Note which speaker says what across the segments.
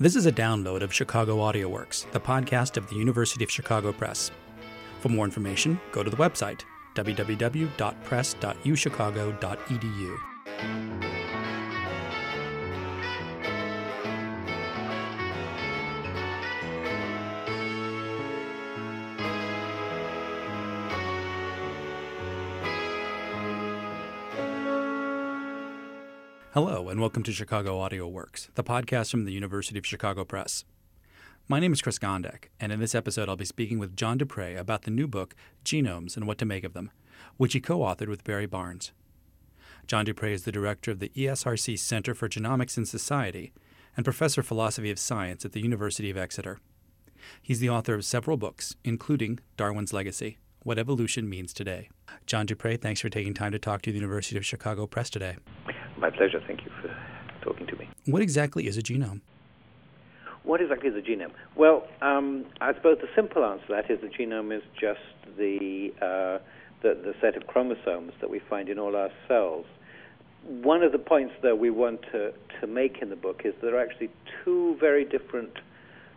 Speaker 1: This is a download of Chicago Audio Works, the podcast of the University of Chicago Press. For more information, go to the website www.press.uchicago.edu. Hello, and welcome to Chicago Audio Works, the podcast from the University of Chicago Press. My name is Chris Gondek, and in this episode, I'll be speaking with John Dupre about the new book, Genomes and What to Make of Them, which he co authored with Barry Barnes. John Dupre is the director of the ESRC Center for Genomics in Society and professor of philosophy of science at the University of Exeter. He's the author of several books, including Darwin's Legacy What Evolution Means Today. John Dupre, thanks for taking time to talk to the University of Chicago Press today.
Speaker 2: My pleasure. Thank you for talking to me.
Speaker 1: What exactly is a genome?
Speaker 2: What exactly is a genome? Well, um, I suppose the simple answer to that is the genome is just the, uh, the, the set of chromosomes that we find in all our cells. One of the points that we want to, to make in the book is there are actually two very different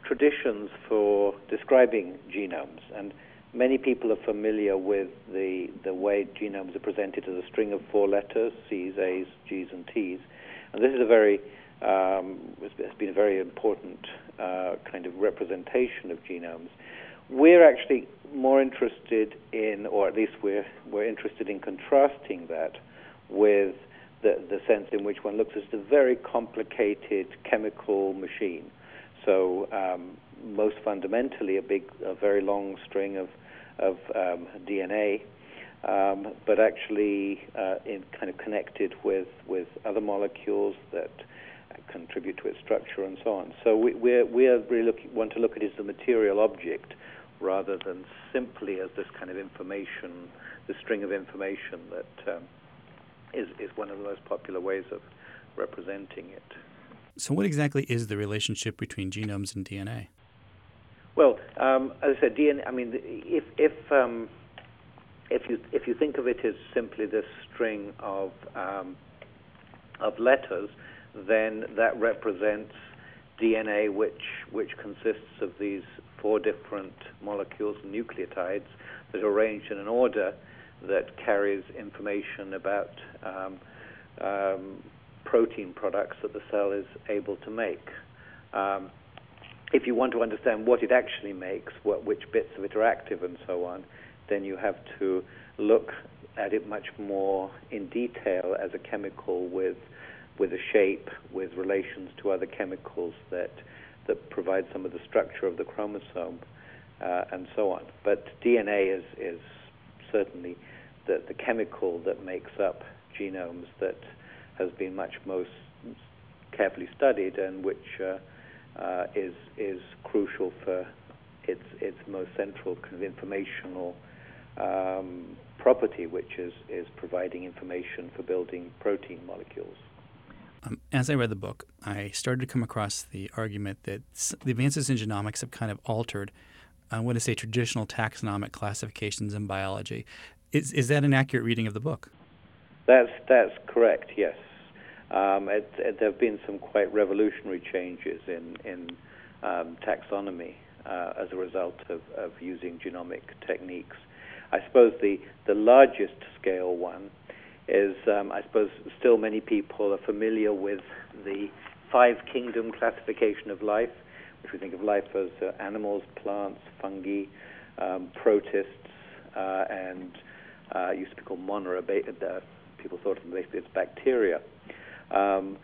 Speaker 2: traditions for describing genomes. And Many people are familiar with the, the way genomes are presented as a string of four letters, C's, A's, G's, and T's. And this is a very, um, has been a very important uh, kind of representation of genomes. We're actually more interested in, or at least we're, we're interested in contrasting that with the, the sense in which one looks at a very complicated chemical machine. So, um, most fundamentally, a big, a very long string of of um, DNA, um, but actually uh, in kind of connected with, with other molecules that contribute to its structure and so on. So we we're, we're really want to look at it as material object rather than simply as this kind of information, the string of information that um, is is one of the most popular ways of representing it.
Speaker 1: So, what exactly is the relationship between genomes and DNA?
Speaker 2: Well, um, as I said, DNA. I mean, if if um, if you if you think of it as simply this string of um, of letters, then that represents DNA, which which consists of these four different molecules, nucleotides, that are arranged in an order that carries information about um, um, protein products that the cell is able to make. Um, if you want to understand what it actually makes, what, which bits of it are active and so on, then you have to look at it much more in detail as a chemical with with a shape, with relations to other chemicals that that provide some of the structure of the chromosome, uh, and so on. But DNA is is certainly the the chemical that makes up genomes that has been much most carefully studied and which uh, is is crucial for its its most central kind of informational um, property, which is is providing information for building protein molecules.
Speaker 1: Um, as I read the book, I started to come across the argument that the advances in genomics have kind of altered, I want to say, traditional taxonomic classifications in biology. Is is that an accurate reading of the book?
Speaker 2: That's that's correct. Yes. Um, it, it, there have been some quite revolutionary changes in, in um, taxonomy uh, as a result of, of, using genomic techniques. I suppose the, the largest scale one is, um, I suppose, still many people are familiar with the five kingdom classification of life, which we think of life as uh, animals, plants, fungi, um, protists, uh, and uh, used to be called monera. Uh, people thought of them basically as bacteria um,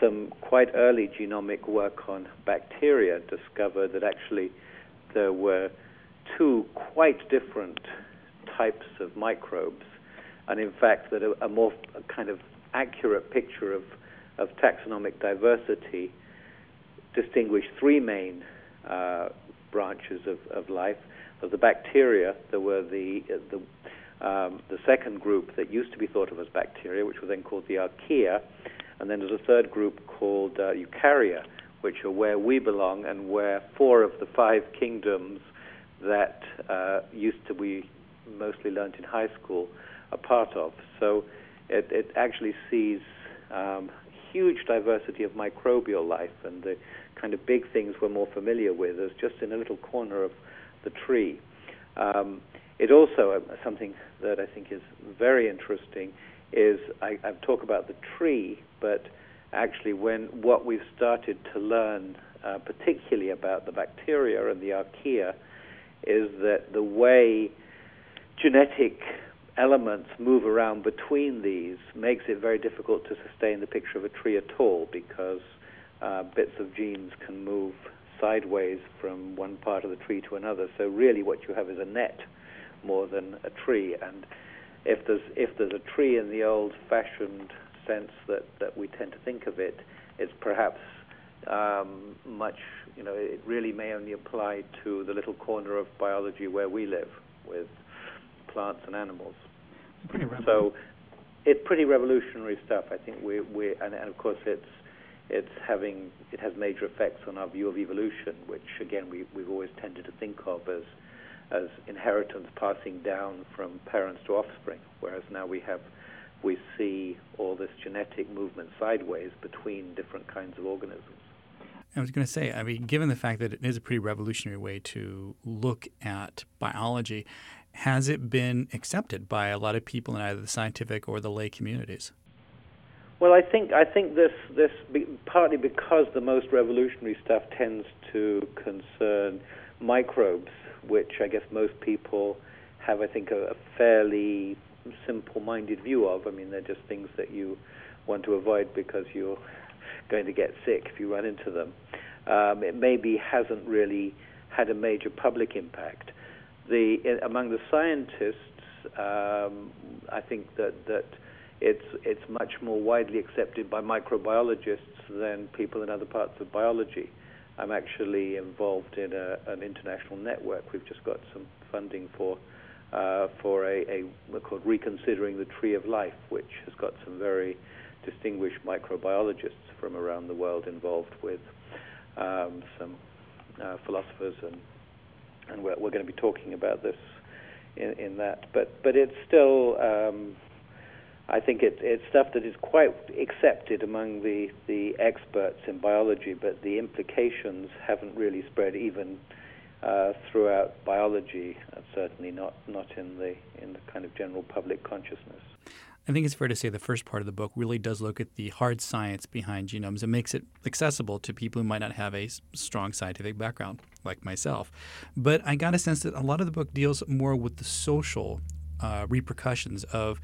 Speaker 2: some quite early genomic work on bacteria discovered that actually there were two quite different types of microbes, and in fact that a, a more kind of accurate picture of, of taxonomic diversity distinguished three main uh, branches of, of life. Of the bacteria, there were the the um, the second group that used to be thought of as bacteria, which were then called the archaea, and then there's a third group called uh, Eukarya, which are where we belong and where four of the five kingdoms that uh, used to be mostly learned in high school are part of. So it, it actually sees um, huge diversity of microbial life and the kind of big things we're more familiar with is just in a little corner of the tree. Um, it also, uh, something that I think is very interesting is I, I talk about the tree, but actually when what we've started to learn, uh, particularly about the bacteria and the archaea, is that the way genetic elements move around between these makes it very difficult to sustain the picture of a tree at all because uh, bits of genes can move sideways from one part of the tree to another. So really, what you have is a net more than a tree. And if there's if there's a tree in the old-fashioned sense that that we tend to think of it, it's perhaps um, much. You know, it really may only apply to the little corner of biology where we live with plants and animals.
Speaker 1: Pretty
Speaker 2: so it's pretty revolutionary stuff. I think we we and, and of course it's it's having it has major effects on our view of evolution, which again we we've always tended to think of as as inheritance passing down from parents to offspring, whereas now we have we see all this genetic movement sideways between different kinds of organisms.
Speaker 1: I was going to say, I mean, given the fact that it is a pretty revolutionary way to look at biology, has it been accepted by a lot of people in either the scientific or the lay communities?
Speaker 2: Well, I think I think this this be, partly because the most revolutionary stuff tends to concern microbes, which I guess most people have, I think, a, a fairly simple-minded view of. I mean, they're just things that you want to avoid because you're going to get sick if you run into them. Um, it maybe hasn't really had a major public impact. The among the scientists, um, I think that that it's it's much more widely accepted by microbiologists than people in other parts of biology. I'm actually involved in a, an international network. We've just got some funding for uh, for a, a called Reconsidering the Tree of Life, which has got some very distinguished microbiologists from around the world involved with um, some uh, philosophers, and and we're, we're, going to be talking about this in, in that. But but it's still um, I think it, it's stuff that is quite accepted among the, the experts in biology, but the implications haven't really spread even uh, throughout biology, uh, certainly not, not in, the, in the kind of general public consciousness.
Speaker 1: I think it's fair to say the first part of the book really does look at the hard science behind genomes and makes it accessible to people who might not have a strong scientific background, like myself. But I got a sense that a lot of the book deals more with the social uh, repercussions of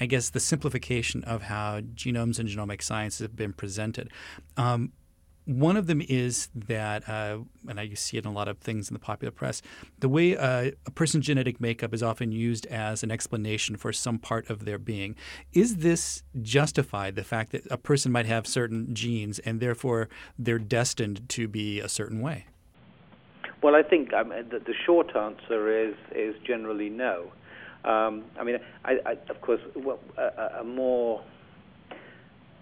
Speaker 1: I guess, the simplification of how genomes and genomic science have been presented. Um, one of them is that, uh, and I see it in a lot of things in the popular press, the way uh, a person's genetic makeup is often used as an explanation for some part of their being. Is this justified, the fact that a person might have certain genes and therefore they're destined to be a certain way?
Speaker 2: Well, I think um, the, the short answer is, is generally no. Um, I mean, I, I, of course, a, a, more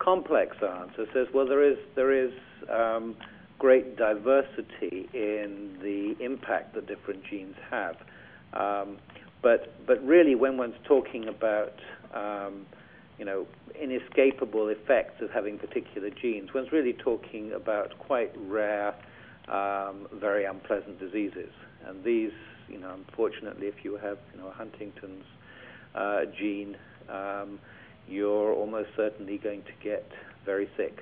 Speaker 2: complex answer says, well, there is there is um, great diversity in the impact that different genes have, um, but but really, when one's talking about um, you know inescapable effects of having particular genes, one's really talking about quite rare, um, very unpleasant diseases, and these you know, unfortunately, if you have, you know, Huntington's uh, gene, um, you're almost certainly going to get very sick.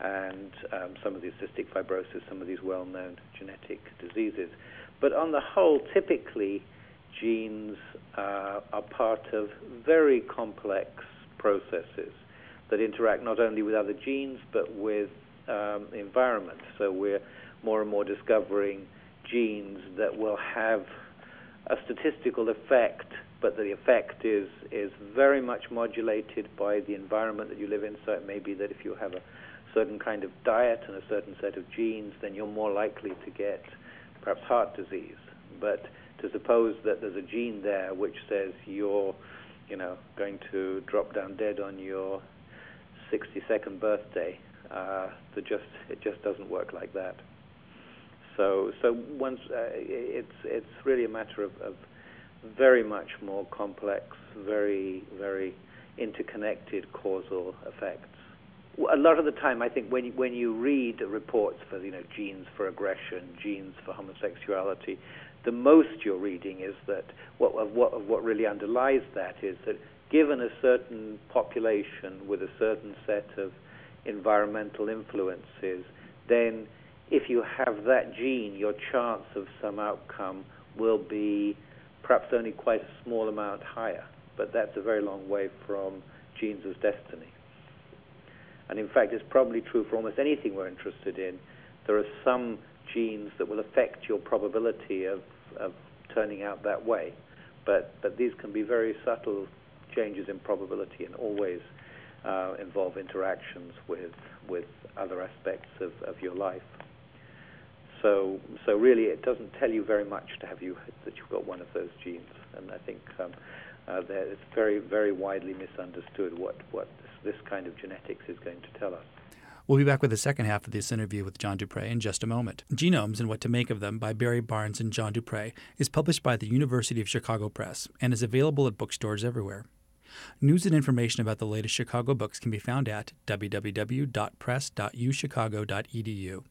Speaker 2: And um, some of these cystic fibrosis, some of these well-known genetic diseases. But on the whole, typically, genes uh, are part of very complex processes that interact not only with other genes but with um, the environment. So we're more and more discovering genes that will have a statistical effect, but the effect is is very much modulated by the environment that you live in. So it may be that if you have a certain kind of diet and a certain set of genes, then you're more likely to get perhaps heart disease. But to suppose that there's a gene there which says you're, you know, going to drop down dead on your 62nd birthday, uh, just it just doesn't work like that. So, so once uh, it's it's really a matter of, of very much more complex, very very interconnected causal effects. a lot of the time, I think when when you read reports for you know genes for aggression, genes for homosexuality, the most you're reading is that what what what really underlies that is that given a certain population with a certain set of environmental influences, then if you have that gene, your chance of some outcome will be perhaps only quite a small amount higher. But that's a very long way from genes as destiny. And in fact, it's probably true for almost anything we're interested in. There are some genes that will affect your probability of, of turning out that way. But, but these can be very subtle changes in probability and always uh, involve interactions with, with other aspects of, of your life. So, so really, it doesn't tell you very much to have you that you've got one of those genes. And I think um, uh, it's very, very widely misunderstood what, what this, this kind of genetics is going to tell us.
Speaker 1: We'll be back with the second half of this interview with John Dupre in just a moment. Genomes and What to Make of Them by Barry Barnes and John Dupre is published by the University of Chicago Press and is available at bookstores everywhere. News and information about the latest Chicago books can be found at www.press.uchicago.edu.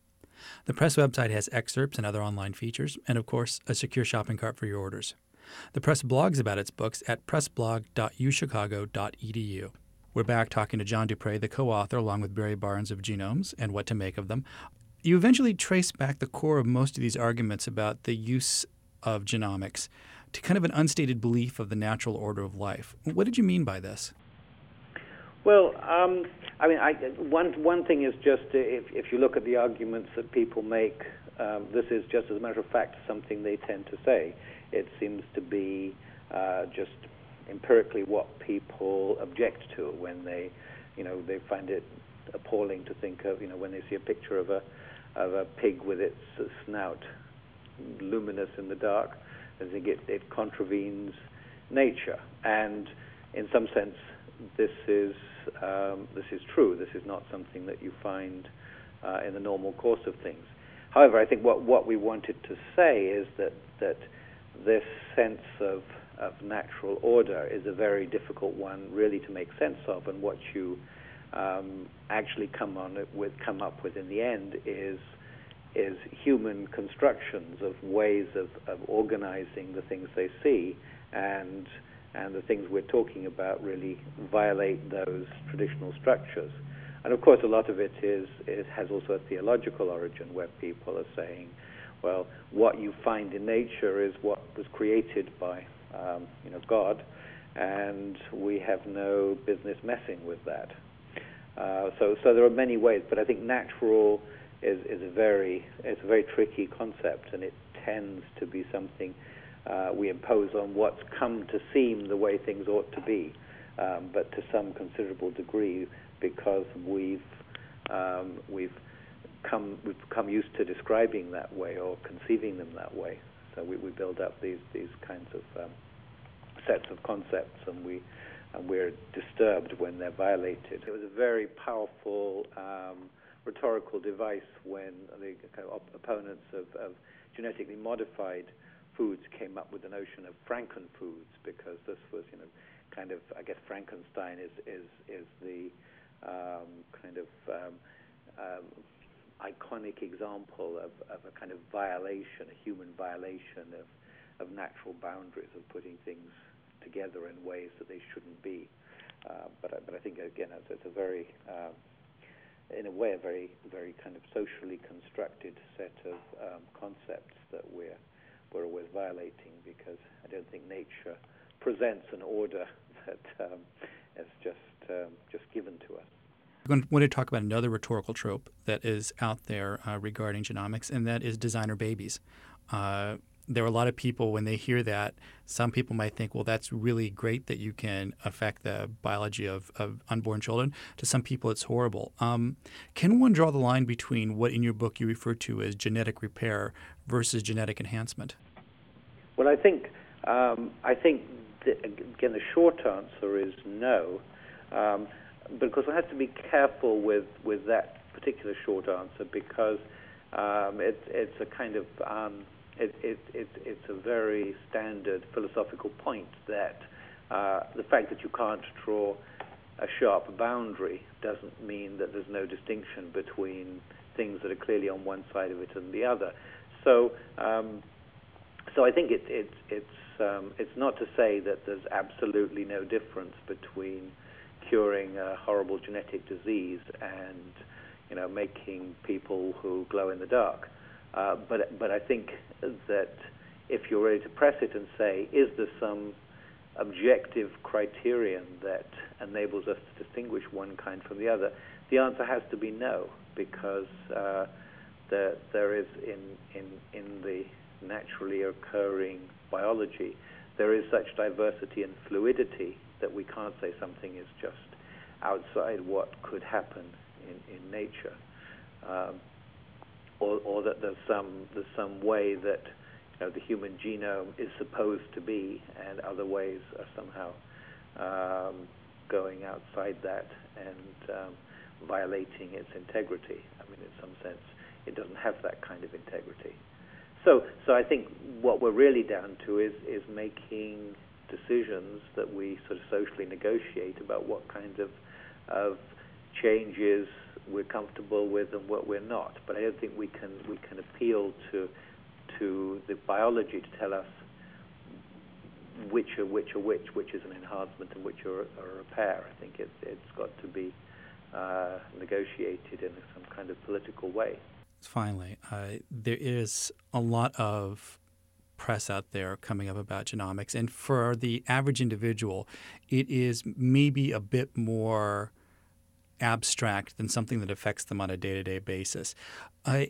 Speaker 1: The press website has excerpts and other online features, and of course, a secure shopping cart for your orders. The press blogs about its books at pressblog.uchicago.edu. We're back talking to John Dupre, the co author, along with Barry Barnes of Genomes and What to Make of Them. You eventually trace back the core of most of these arguments about the use of genomics to kind of an unstated belief of the natural order of life. What did you mean by this?
Speaker 2: Well, um, I mean, I, one one thing is just if if you look at the arguments that people make, um, this is just as a matter of fact something they tend to say. It seems to be uh, just empirically what people object to when they, you know, they find it appalling to think of, you know, when they see a picture of a of a pig with its snout luminous in the dark. I think it, it contravenes nature, and in some sense, this is um, this is true. This is not something that you find uh, in the normal course of things. However, I think what what we wanted to say is that that this sense of of natural order is a very difficult one, really, to make sense of, and what you um, actually come on with come up with in the end is is human constructions of ways of, of organizing the things they see, and and the things we're talking about really violate those traditional structures. And of course, a lot of it is has also a theological origin, where people are saying, well, what you find in nature is what was created by um, you know God, and we have no business messing with that. Uh, so, so there are many ways, but I think natural is, is a very it's a very tricky concept, and it tends to be something uh, we impose on what's come to seem the way things ought to be, um, but to some considerable degree because we've um, we've come we've come used to describing that way or conceiving them that way. So we, we build up these these kinds of um, sets of concepts, and we and we're disturbed when they're violated. It was a very powerful um, rhetorical device when the kind of op- opponents of, of, genetically modified foods came up with the notion of frankenfoods because this was, you know, kind of, I guess Frankenstein is is is the um, kind of um, um, iconic example of, of a kind of violation, a human violation of, of natural boundaries, of putting things together in ways that they shouldn't be. Uh, but, I, but I think, again, it's, it's a very um, in a way, a very, very kind of socially constructed set of um, concepts that we're, we're always violating because I don't think nature presents an order that um, is just, um, just given to us.
Speaker 1: I want to talk about another rhetorical trope that is out there uh, regarding genomics, and that is designer babies. Uh, there are a lot of people when they hear that some people might think well that's really great that you can affect the biology of, of unborn children. To some people it's horrible. Um, can one draw the line between what in your book you refer to as genetic repair versus genetic enhancement?
Speaker 2: Well i think um, i think the, again the short answer is no um, because I have to be careful with, with that particular short answer because um, it, it's a kind of um, it, it, it, it's a very standard philosophical point that uh, the fact that you can't draw a sharp boundary doesn't mean that there's no distinction between things that are clearly on one side of it and the other. So, um, so I think it's it's it's um, it's not to say that there's absolutely no difference between curing a horrible genetic disease and you know making people who glow in the dark. Uh, but but I think that if you're ready to press it and say, is there some objective criterion that enables us to distinguish one kind from the other, the answer has to be no, because uh, there, there is in, in, in the naturally occurring biology, there is such diversity and fluidity that we can't say something is just outside what could happen in, in nature, um, or, or that there's some, there's some way that know, the human genome is supposed to be, and other ways are somehow um, going outside that and um, violating its integrity. I mean, in some sense, it doesn't have that kind of integrity. So, so I think what we're really down to is is making decisions that we sort of socially negotiate about what kinds of of changes we're comfortable with and what we're not. But I don't think we can we can appeal to to the biology to tell us which are which are which, which is an enhancement and which are, a repair. I think it, it's got to be uh, negotiated in some kind of political way.
Speaker 1: Finally, uh, there is a lot of press out there coming up about genomics, and for the average individual, it is maybe a bit more abstract than something that affects them on a day-to-day basis. Uh,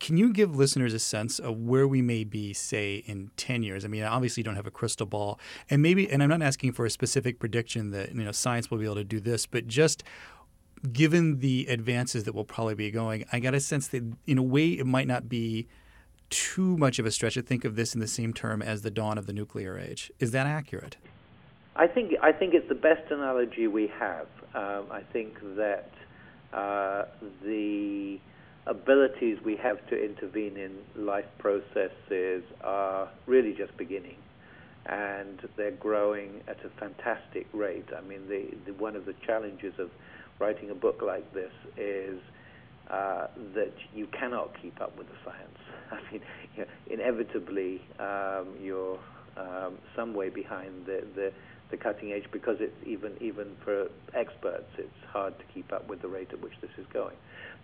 Speaker 1: can you give listeners a sense of where we may be, say, in 10 years? I mean, obviously you don't have a crystal ball. And maybe, and I'm not asking for a specific prediction that, you know, science will be able to do this, but just given the advances that will probably be going, I got a sense that in a way it might not be too much of a stretch to think of this in the same term as the dawn of the nuclear age. Is that accurate?
Speaker 2: I think I think it's the best analogy we have. Um, I think that uh, the abilities we have to intervene in life processes are really just beginning. And they're growing at a fantastic rate. I mean, the, the one of the challenges of writing a book like this is uh, that you cannot keep up with the science. I mean, you know, inevitably, um, you're um, some way behind the, the, the cutting edge because it's even even for experts, it's hard to keep up with the rate at which this is going.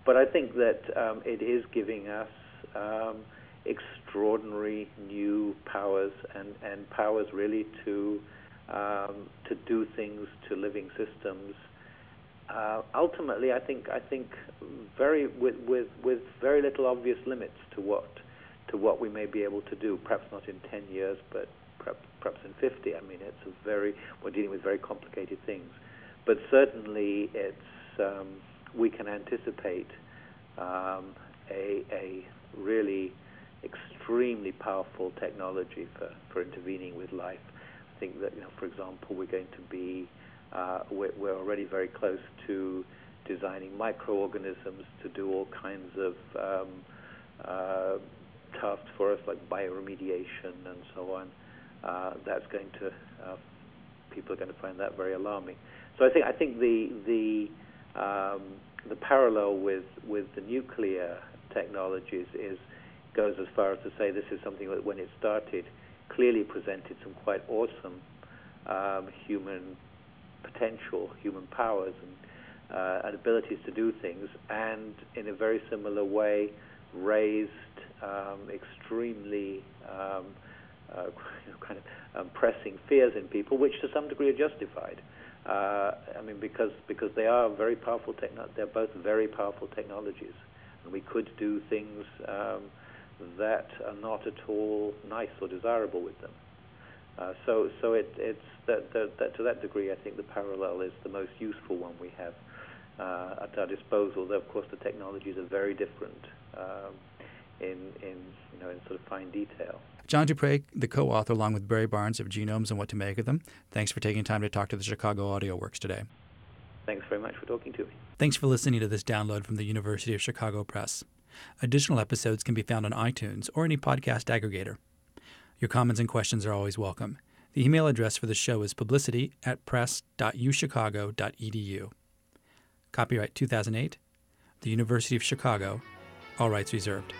Speaker 2: But I think that um, it is giving us um, extraordinary new powers and, and powers really to um, to do things to living systems. Uh, ultimately, I think I think very with, with with very little obvious limits to what to what we may be able to do. Perhaps not in ten years, but perhaps, perhaps in fifty. I mean, it's a very we're dealing with very complicated things, but certainly it's um, we can anticipate um, a, a really extremely powerful technology for, for intervening with life. I think that, you know, for example, we're going to be, uh, we're, we're, already very close to designing microorganisms to do all kinds of um, uh, tasks for us, like bioremediation and so on. Uh, that's going to, uh, people are going to find that very alarming. So I think I think the the um, the parallel with, with the nuclear technologies is goes as far as to say this is something that when it started clearly presented some quite awesome um, human potential, human powers, and, uh, and, abilities to do things, and in a very similar way raised um, extremely um, uh, kind of um, pressing fears in people, which to some degree are justified. Uh, I mean, because because they are very powerful techno- they're both very powerful technologies, and we could do things um, that are not at all nice or desirable with them. Uh, so so it, it's that, that, that, to that degree, I think the parallel is the most useful one we have uh, at our disposal. Though of course the technologies are very different um, in in you know in sort of fine detail.
Speaker 1: John Dupre, the co author, along with Barry Barnes of Genomes and What to Make of Them, thanks for taking time to talk to the Chicago Audio Works today.
Speaker 2: Thanks very much for talking to me.
Speaker 1: Thanks for listening to this download from the University of Chicago Press. Additional episodes can be found on iTunes or any podcast aggregator. Your comments and questions are always welcome. The email address for the show is publicity at press.uchicago.edu. Copyright 2008, The University of Chicago, all rights reserved.